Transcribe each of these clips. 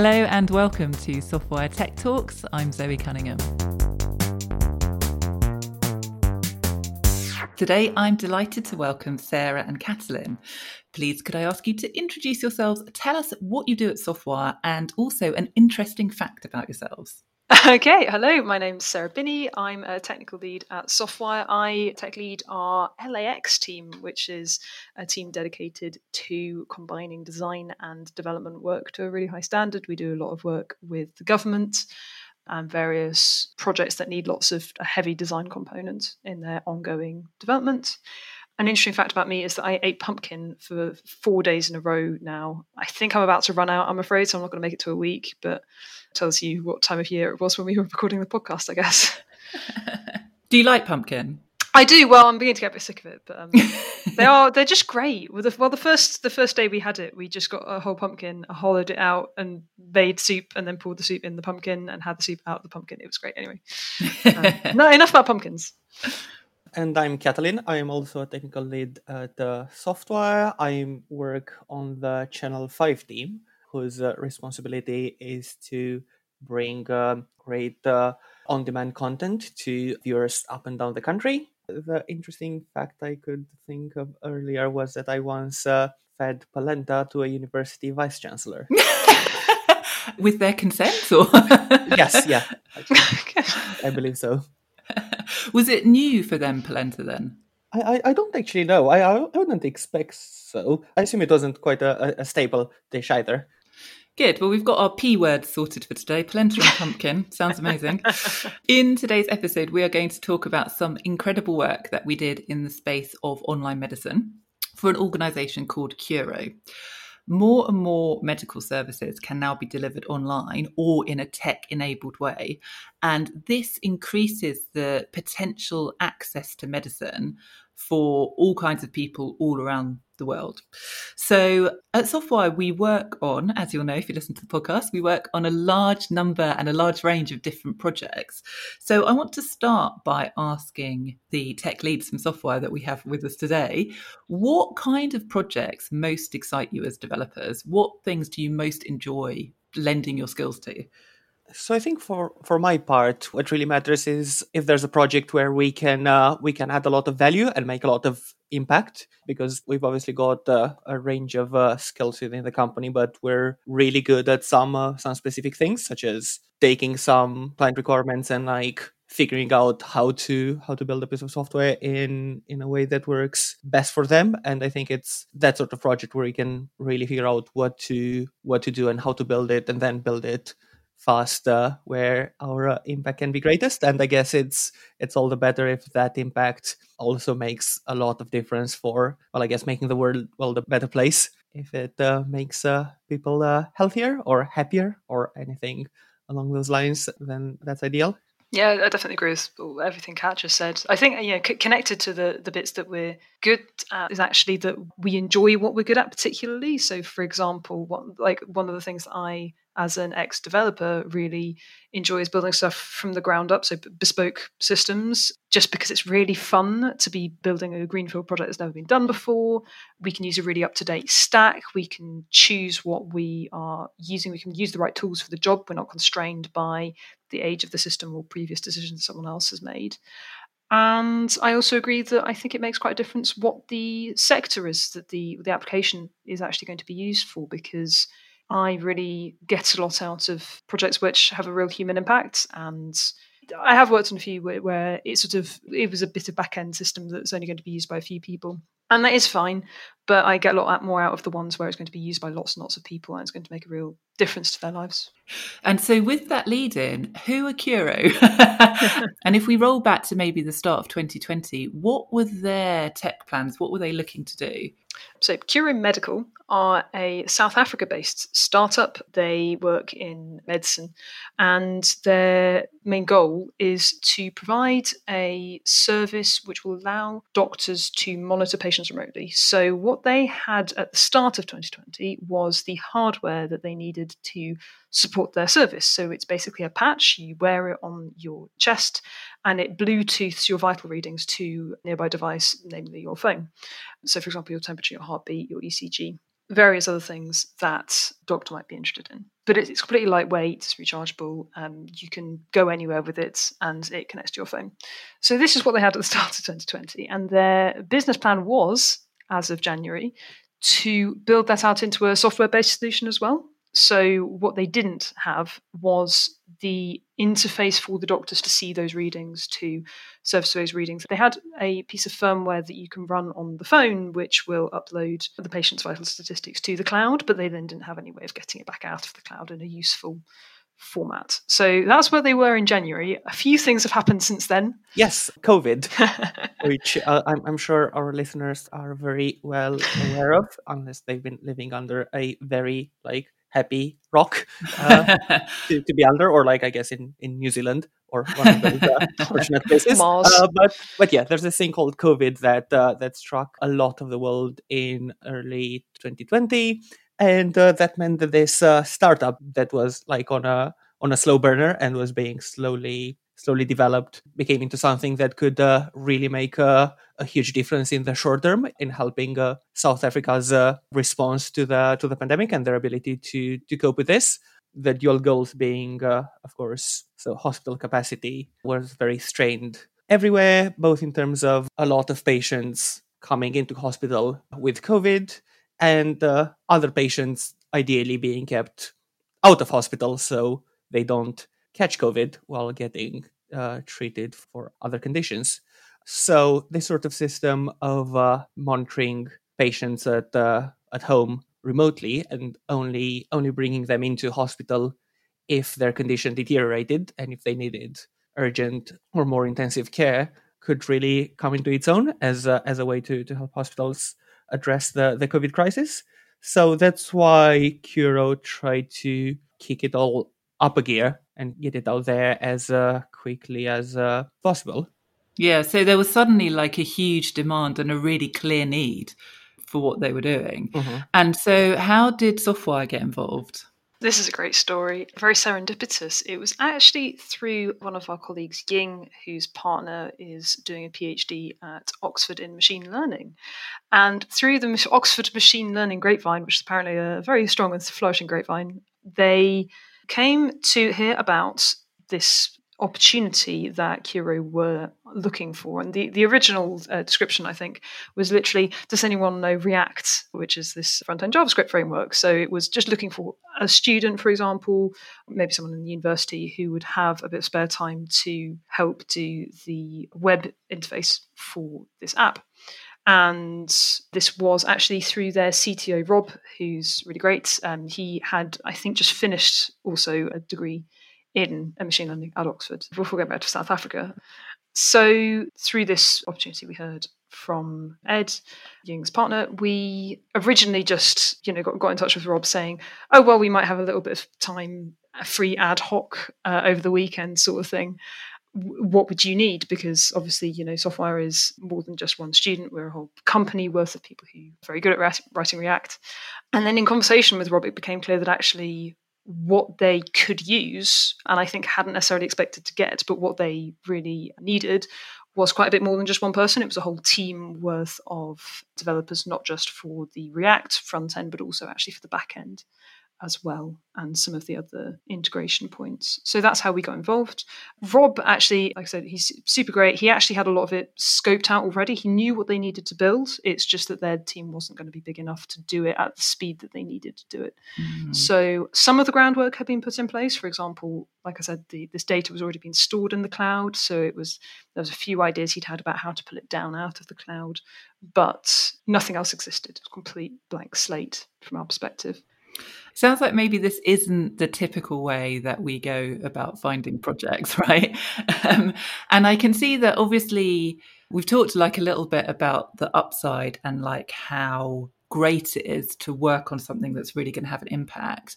Hello and welcome to Softwire Tech Talks. I'm Zoe Cunningham. Today, I'm delighted to welcome Sarah and Catalin. Please, could I ask you to introduce yourselves, tell us what you do at Softwire, and also an interesting fact about yourselves? Okay, hello, my name's Sarah Binney. I'm a technical lead at Softwire. I tech lead our LAX team, which is a team dedicated to combining design and development work to a really high standard. We do a lot of work with the government and various projects that need lots of heavy design components in their ongoing development. An interesting fact about me is that I ate pumpkin for four days in a row now. I think I'm about to run out, I'm afraid, so I'm not going to make it to a week, but tells you what time of year it was when we were recording the podcast, I guess. do you like pumpkin? I do. Well, I'm beginning to get a bit sick of it, but um, they are they're just great. Well the, well, the first the first day we had it, we just got a whole pumpkin, hollowed it out, and made soup, and then poured the soup in the pumpkin and had the soup out of the pumpkin. It was great. Anyway, um, no enough about pumpkins. And I'm Catalin. I am also a technical lead at uh, Softwire. I work on the Channel Five team, whose uh, responsibility is to bring uh, great uh, on-demand content to viewers up and down the country the interesting fact I could think of earlier was that I once uh, fed polenta to a university vice chancellor. With their consent, or yes, yeah, I believe so. Was it new for them polenta then? I, I, I don't actually know. I, I wouldn't expect so. I assume it wasn't quite a, a staple dish either. Good. Well, we've got our P word sorted for today polenta and pumpkin. Sounds amazing. In today's episode, we are going to talk about some incredible work that we did in the space of online medicine for an organisation called Curo. More and more medical services can now be delivered online or in a tech enabled way. And this increases the potential access to medicine for all kinds of people all around the world. So at Softwire, we work on, as you'll know if you listen to the podcast, we work on a large number and a large range of different projects. So I want to start by asking the tech leads from Softwire that we have with us today what kind of projects most excite you as developers? What things do you most enjoy lending your skills to? So I think for for my part, what really matters is if there's a project where we can uh, we can add a lot of value and make a lot of impact because we've obviously got uh, a range of uh, skills within the company, but we're really good at some uh, some specific things, such as taking some client requirements and like figuring out how to how to build a piece of software in in a way that works best for them. And i think it's that sort of project where you can really figure out what to what to do and how to build it and then build it faster where our uh, impact can be greatest and i guess it's it's all the better if that impact also makes a lot of difference for well i guess making the world well the better place if it uh, makes uh, people uh, healthier or happier or anything along those lines then that's ideal yeah, I definitely agree with everything Kat just said. I think you know, c- connected to the the bits that we're good at is actually that we enjoy what we're good at particularly. So, for example, what like one of the things I as an ex developer really enjoys building stuff from the ground up, so bespoke systems, just because it's really fun to be building a greenfield project that's never been done before. We can use a really up to date stack. We can choose what we are using. We can use the right tools for the job. We're not constrained by the age of the system or previous decisions someone else has made. And I also agree that I think it makes quite a difference what the sector is that the the application is actually going to be used for because I really get a lot out of projects which have a real human impact and I have worked on a few where, where it sort of it was a bit of back end system that's only going to be used by a few people, and that is fine. But I get a lot more out of the ones where it's going to be used by lots and lots of people, and it's going to make a real difference to their lives. And so, with that lead in, who are Curo? and if we roll back to maybe the start of 2020, what were their tech plans? What were they looking to do? So, Curo Medical are a South Africa based startup. They work in medicine, and their main goal is to provide a service which will allow doctors to monitor patients remotely. So, what they had at the start of 2020 was the hardware that they needed to support their service. So it's basically a patch, you wear it on your chest, and it Bluetooths your vital readings to a nearby device, namely your phone. So, for example, your temperature, your heartbeat, your ECG, various other things that doctor might be interested in. But it's completely lightweight, it's rechargeable, um, you can go anywhere with it, and it connects to your phone. So this is what they had at the start of 2020, and their business plan was, as of January, to build that out into a software-based solution as well. So what they didn't have was the interface for the doctors to see those readings, to service those readings. They had a piece of firmware that you can run on the phone, which will upload the patient's vital statistics to the cloud, but they then didn't have any way of getting it back out of the cloud in a useful format. So that's where they were in January. A few things have happened since then. Yes, COVID, which uh, I'm, I'm, sure our listeners are very well aware of, unless they've been living under a very like happy rock uh, to, to, be under, or like I guess in, in New Zealand or one of those uh, fortunate places. Uh, but but yeah, there's this thing called COVID that uh, that struck a lot of the world in early 2020, and uh, that meant that this uh, startup that was like on a on a slow burner and was being slowly slowly developed became into something that could uh, really make a, a, huge difference in the short term in helping uh, South Africa's uh, response to the to the pandemic and their ability to to cope with this. The dual goals being, uh, of course, so hospital capacity was very strained everywhere, both in terms of a lot of patients coming into hospital with COVID and uh, other patients ideally being kept out of hospital so they don't catch COVID while getting uh, treated for other conditions. So this sort of system of uh, monitoring patients at uh, at home remotely and only only bringing them into hospital if their condition deteriorated and if they needed urgent or more intensive care could really come into its own as a, as a way to, to help hospitals address the, the COVID crisis. So that's why Curo tried to kick it all up a gear and get it out there as uh, quickly as uh, possible. Yeah, so there was suddenly like a huge demand and a really clear need for what they were doing. Mm-hmm. And so, how did Softwire get involved? This is a great story, very serendipitous. It was actually through one of our colleagues, Ying, whose partner is doing a PhD at Oxford in machine learning. And through the Oxford Machine Learning Grapevine, which is apparently a very strong and flourishing grapevine, they came to hear about this opportunity that Curo were looking for. And the, the original uh, description, I think, was literally Does anyone know React, which is this front end JavaScript framework? So it was just looking for a student, for example, maybe someone in the university who would have a bit of spare time to help do the web interface for this app. And this was actually through their CTO, Rob, who's really great. Um, he had, I think, just finished also a degree in machine learning at Oxford before going back to South Africa. So through this opportunity, we heard from Ed, Ying's partner, we originally just, you know, got, got in touch with Rob saying, oh, well, we might have a little bit of time free ad hoc uh, over the weekend sort of thing what would you need? Because obviously, you know, Softwire is more than just one student. We're a whole company worth of people who are very good at writing React. And then in conversation with Rob, it became clear that actually what they could use, and I think hadn't necessarily expected to get, but what they really needed was quite a bit more than just one person. It was a whole team worth of developers, not just for the React front end, but also actually for the back end as well and some of the other integration points. So that's how we got involved. Rob actually, like I said, he's super great. He actually had a lot of it scoped out already. He knew what they needed to build. It's just that their team wasn't going to be big enough to do it at the speed that they needed to do it. Mm. So some of the groundwork had been put in place. For example, like I said, the, this data was already being stored in the cloud. So it was there was a few ideas he'd had about how to pull it down out of the cloud, but nothing else existed. Complete blank slate from our perspective. Sounds like maybe this isn't the typical way that we go about finding projects, right? Um, and I can see that obviously we've talked like a little bit about the upside and like how great it is to work on something that's really going to have an impact.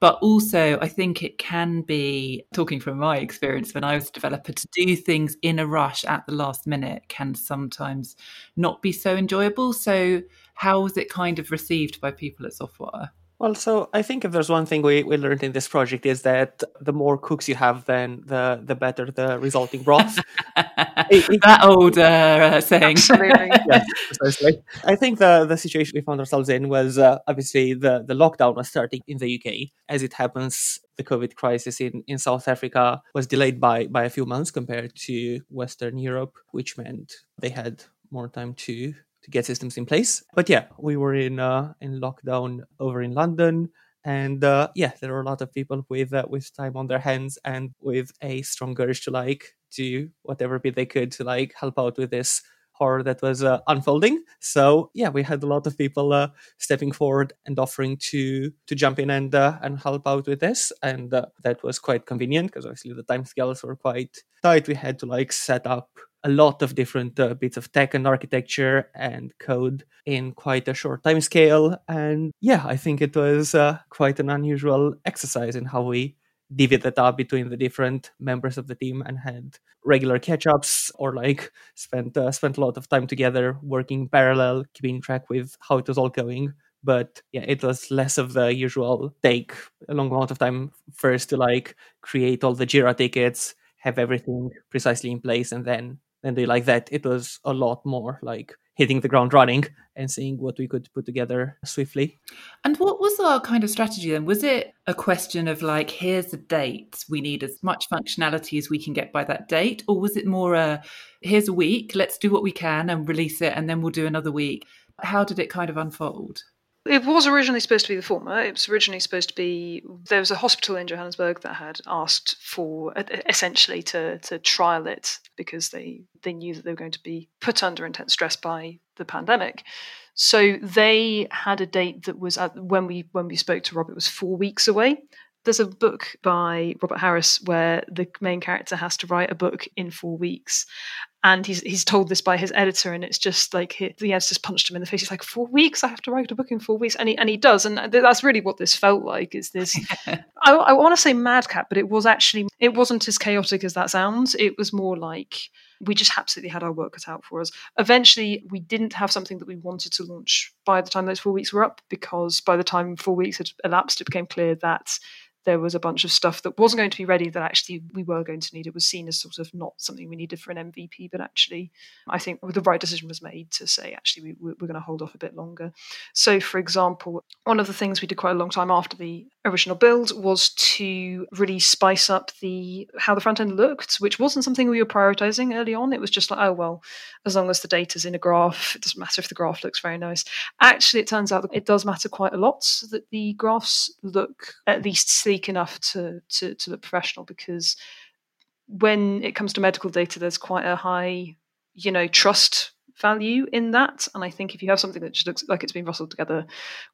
But also, I think it can be, talking from my experience when I was a developer, to do things in a rush at the last minute can sometimes not be so enjoyable. So, how was it kind of received by people at Softwire? Well, so I think if there's one thing we, we learned in this project is that the more cooks you have, then the the better the resulting broth. it, it, that old uh, saying. Yes, precisely. I think the the situation we found ourselves in was uh, obviously the the lockdown was starting in the UK. As it happens, the COVID crisis in, in South Africa was delayed by by a few months compared to Western Europe, which meant they had more time to to get systems in place. But yeah, we were in uh, in lockdown over in London, and uh, yeah, there were a lot of people with uh, with time on their hands and with a strong urge to like do whatever bit they could to like help out with this horror that was uh, unfolding. So yeah, we had a lot of people uh, stepping forward and offering to to jump in and uh, and help out with this, and uh, that was quite convenient because obviously the timescales were quite tight. We had to like set up a lot of different uh, bits of tech and architecture and code in quite a short time scale. And yeah, I think it was uh, quite an unusual exercise in how we divvied that up between the different members of the team and had regular catch-ups or like spent uh, spent a lot of time together working parallel keeping track with how it was all going but yeah it was less of the usual take a long amount of time first to like create all the jira tickets have everything precisely in place and then then they like that it was a lot more like hitting the ground running and seeing what we could put together swiftly. And what was our kind of strategy then? Was it a question of like, here's the date, we need as much functionality as we can get by that date? Or was it more a, here's a week, let's do what we can and release it, and then we'll do another week? How did it kind of unfold? It was originally supposed to be the former. It was originally supposed to be there was a hospital in Johannesburg that had asked for essentially to to trial it because they they knew that they were going to be put under intense stress by the pandemic. So they had a date that was at, when we when we spoke to Rob, it was four weeks away. There's a book by Robert Harris where the main character has to write a book in four weeks, and he's he's told this by his editor, and it's just like he, the editor's punched him in the face. He's like, four weeks? I have to write a book in four weeks, and he and he does, and that's really what this felt like. Is this? I, I want to say madcap, but it was actually it wasn't as chaotic as that sounds. It was more like we just absolutely had our work cut out for us. Eventually, we didn't have something that we wanted to launch by the time those four weeks were up, because by the time four weeks had elapsed, it became clear that there was a bunch of stuff that wasn't going to be ready that actually we were going to need. It was seen as sort of not something we needed for an MVP, but actually, I think the right decision was made to say, actually, we, we're going to hold off a bit longer. So, for example, one of the things we did quite a long time after the original build was to really spice up the how the front end looked, which wasn't something we were prioritizing early on. It was just like, oh well, as long as the data's in a graph, it doesn't matter if the graph looks very nice. Actually, it turns out that it does matter quite a lot that the graphs look at least sleek enough to, to, to look professional because when it comes to medical data, there's quite a high, you know, trust value in that. And I think if you have something that just looks like it's been rustled together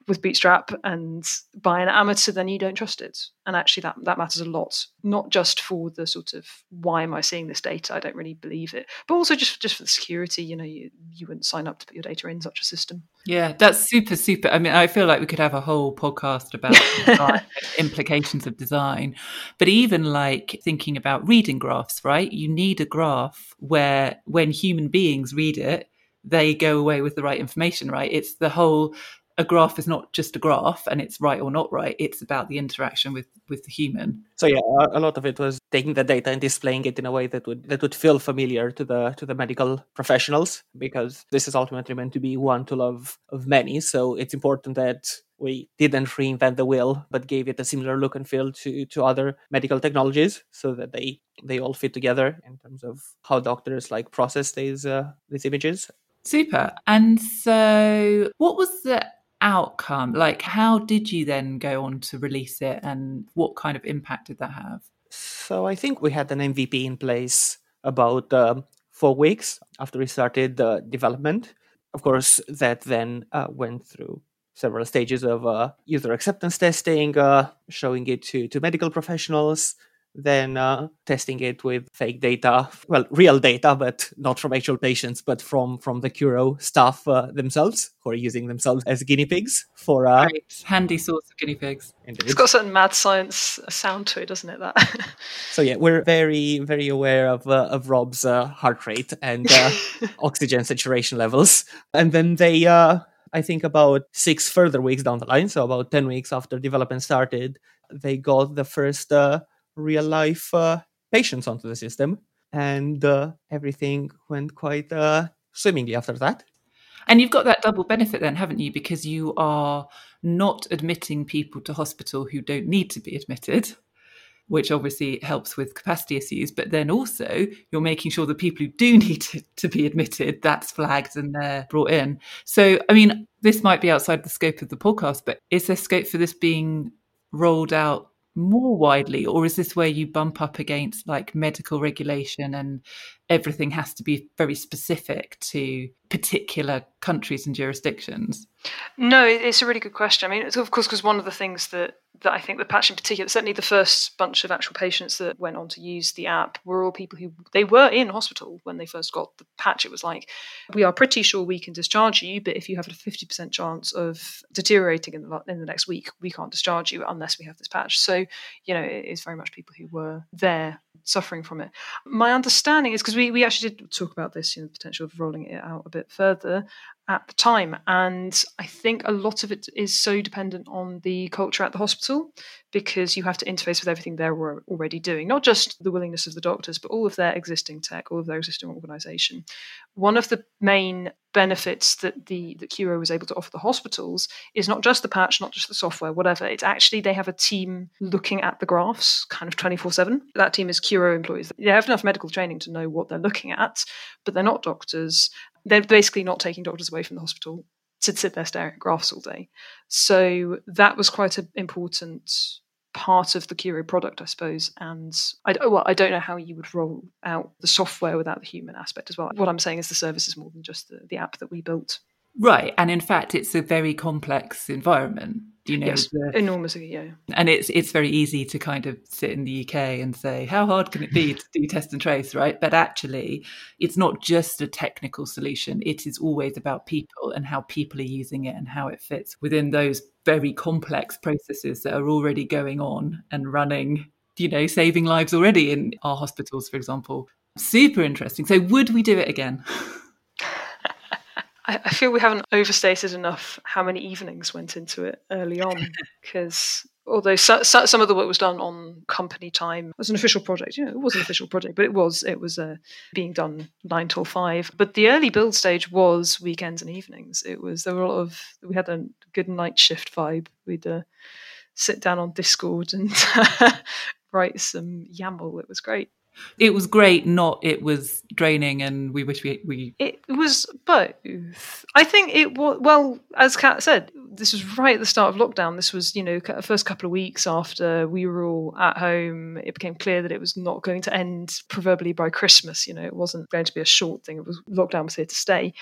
with Bootstrap and by an amateur, then you don't trust it. And actually, that that matters a lot, not just for the sort of why am I seeing this data? I don't really believe it, but also just just for the security. You know, you you wouldn't sign up to put your data in such a system. Yeah, that's super super. I mean, I feel like we could have a whole podcast about implications of design, but even like thinking about reading graphs, right? You need a graph where when human beings read it they go away with the right information, right? It's the whole a graph is not just a graph and it's right or not right it's about the interaction with with the human. So yeah a lot of it was taking the data and displaying it in a way that would that would feel familiar to the to the medical professionals because this is ultimately meant to be one tool of of many. So it's important that we didn't reinvent the wheel but gave it a similar look and feel to to other medical technologies so that they they all fit together in terms of how doctors like process these uh, these images. Super. And so, what was the outcome? Like, how did you then go on to release it, and what kind of impact did that have? So, I think we had an MVP in place about um, four weeks after we started the development. Of course, that then uh, went through several stages of uh, user acceptance testing, uh, showing it to, to medical professionals, then uh, testing it with fake data well real data but not from actual patients but from from the curo staff uh, themselves who are using themselves as guinea pigs for uh right. handy source of guinea pigs Indeed. it's got certain mad science sound to it doesn't it that so yeah we're very very aware of uh, of rob's uh, heart rate and uh, oxygen saturation levels and then they I think about six further weeks down the line, so about 10 weeks after development started, they got the first uh, real life uh, patients onto the system. And uh, everything went quite uh, swimmingly after that. And you've got that double benefit then, haven't you? Because you are not admitting people to hospital who don't need to be admitted, which obviously helps with capacity issues. But then also, you're making sure the people who do need to, to be admitted, that's flagged and they're brought in. So, I mean, this might be outside the scope of the podcast, but is there scope for this being rolled out more widely or is this where you bump up against like medical regulation and everything has to be very specific to particular countries and jurisdictions no it's a really good question i mean of course because one of the things that that I think the patch in particular, certainly the first bunch of actual patients that went on to use the app were all people who they were in hospital when they first got the patch. It was like, we are pretty sure we can discharge you, but if you have a 50% chance of deteriorating in the, in the next week, we can't discharge you unless we have this patch. So, you know, it is very much people who were there suffering from it. My understanding is because we, we actually did talk about this, you know, the potential of rolling it out a bit further at the time. And I think a lot of it is so dependent on the culture at the hospital because you have to interface with everything they're already doing, not just the willingness of the doctors, but all of their existing tech, all of their existing organization. One of the main benefits that the that Curo was able to offer the hospitals is not just the patch, not just the software, whatever. It's actually they have a team looking at the graphs kind of 24-7. That team is Curo employees. They have enough medical training to know what they're looking at, but they're not doctors. They're basically not taking doctors away from the hospital to sit there staring at graphs all day. So that was quite an important part of the Curo product, I suppose. And I well, I don't know how you would roll out the software without the human aspect as well. What I'm saying is the service is more than just the, the app that we built. Right, and in fact, it's a very complex environment. You know, yes, the, enormously, yeah. And it's it's very easy to kind of sit in the UK and say, how hard can it be to do test and trace, right? But actually, it's not just a technical solution. It is always about people and how people are using it and how it fits within those very complex processes that are already going on and running. You know, saving lives already in our hospitals, for example. Super interesting. So, would we do it again? I, I feel we haven't overstated enough how many evenings went into it early on because although so, so, some of the work was done on company time. It was an official project. You know it was an official project but it was it was uh, being done 9 till 5 but the early build stage was weekends and evenings. It was there were a lot of we had a good night shift vibe. We'd uh, sit down on discord and write some yaml. It was great it was great, not it was draining, and we wish we we. It was both. I think it was well, as Kat said, this was right at the start of lockdown. This was you know the first couple of weeks after we were all at home. It became clear that it was not going to end proverbially by Christmas. You know, it wasn't going to be a short thing. It was lockdown was here to stay,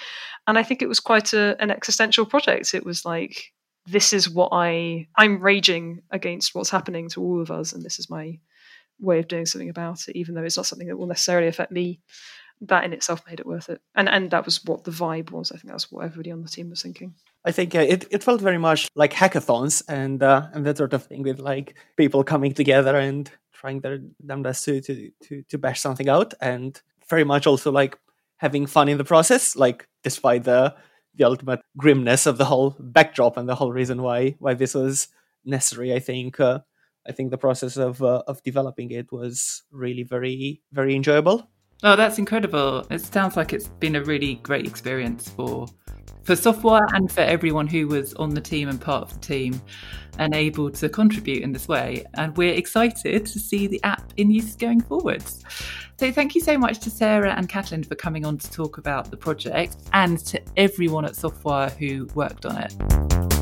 and I think it was quite a, an existential project. It was like this is what I I'm raging against what's happening to all of us, and this is my way of doing something about it, even though it's not something that will necessarily affect me. That in itself made it worth it, and and that was what the vibe was. I think that's what everybody on the team was thinking. I think uh, it, it felt very much like hackathons and uh, and that sort of thing with like people coming together and trying their them best to, to to to bash something out, and very much also like having fun in the process. Like despite the the ultimate grimness of the whole backdrop and the whole reason why why this was necessary, I think uh, I think the process of uh, of developing it was really very very enjoyable. Oh, that's incredible! It sounds like it's been a really great experience for for Softwire and for everyone who was on the team and part of the team and able to contribute in this way. And we're excited to see the app in use going forwards. So thank you so much to Sarah and Catalin for coming on to talk about the project and to everyone at Softwire who worked on it.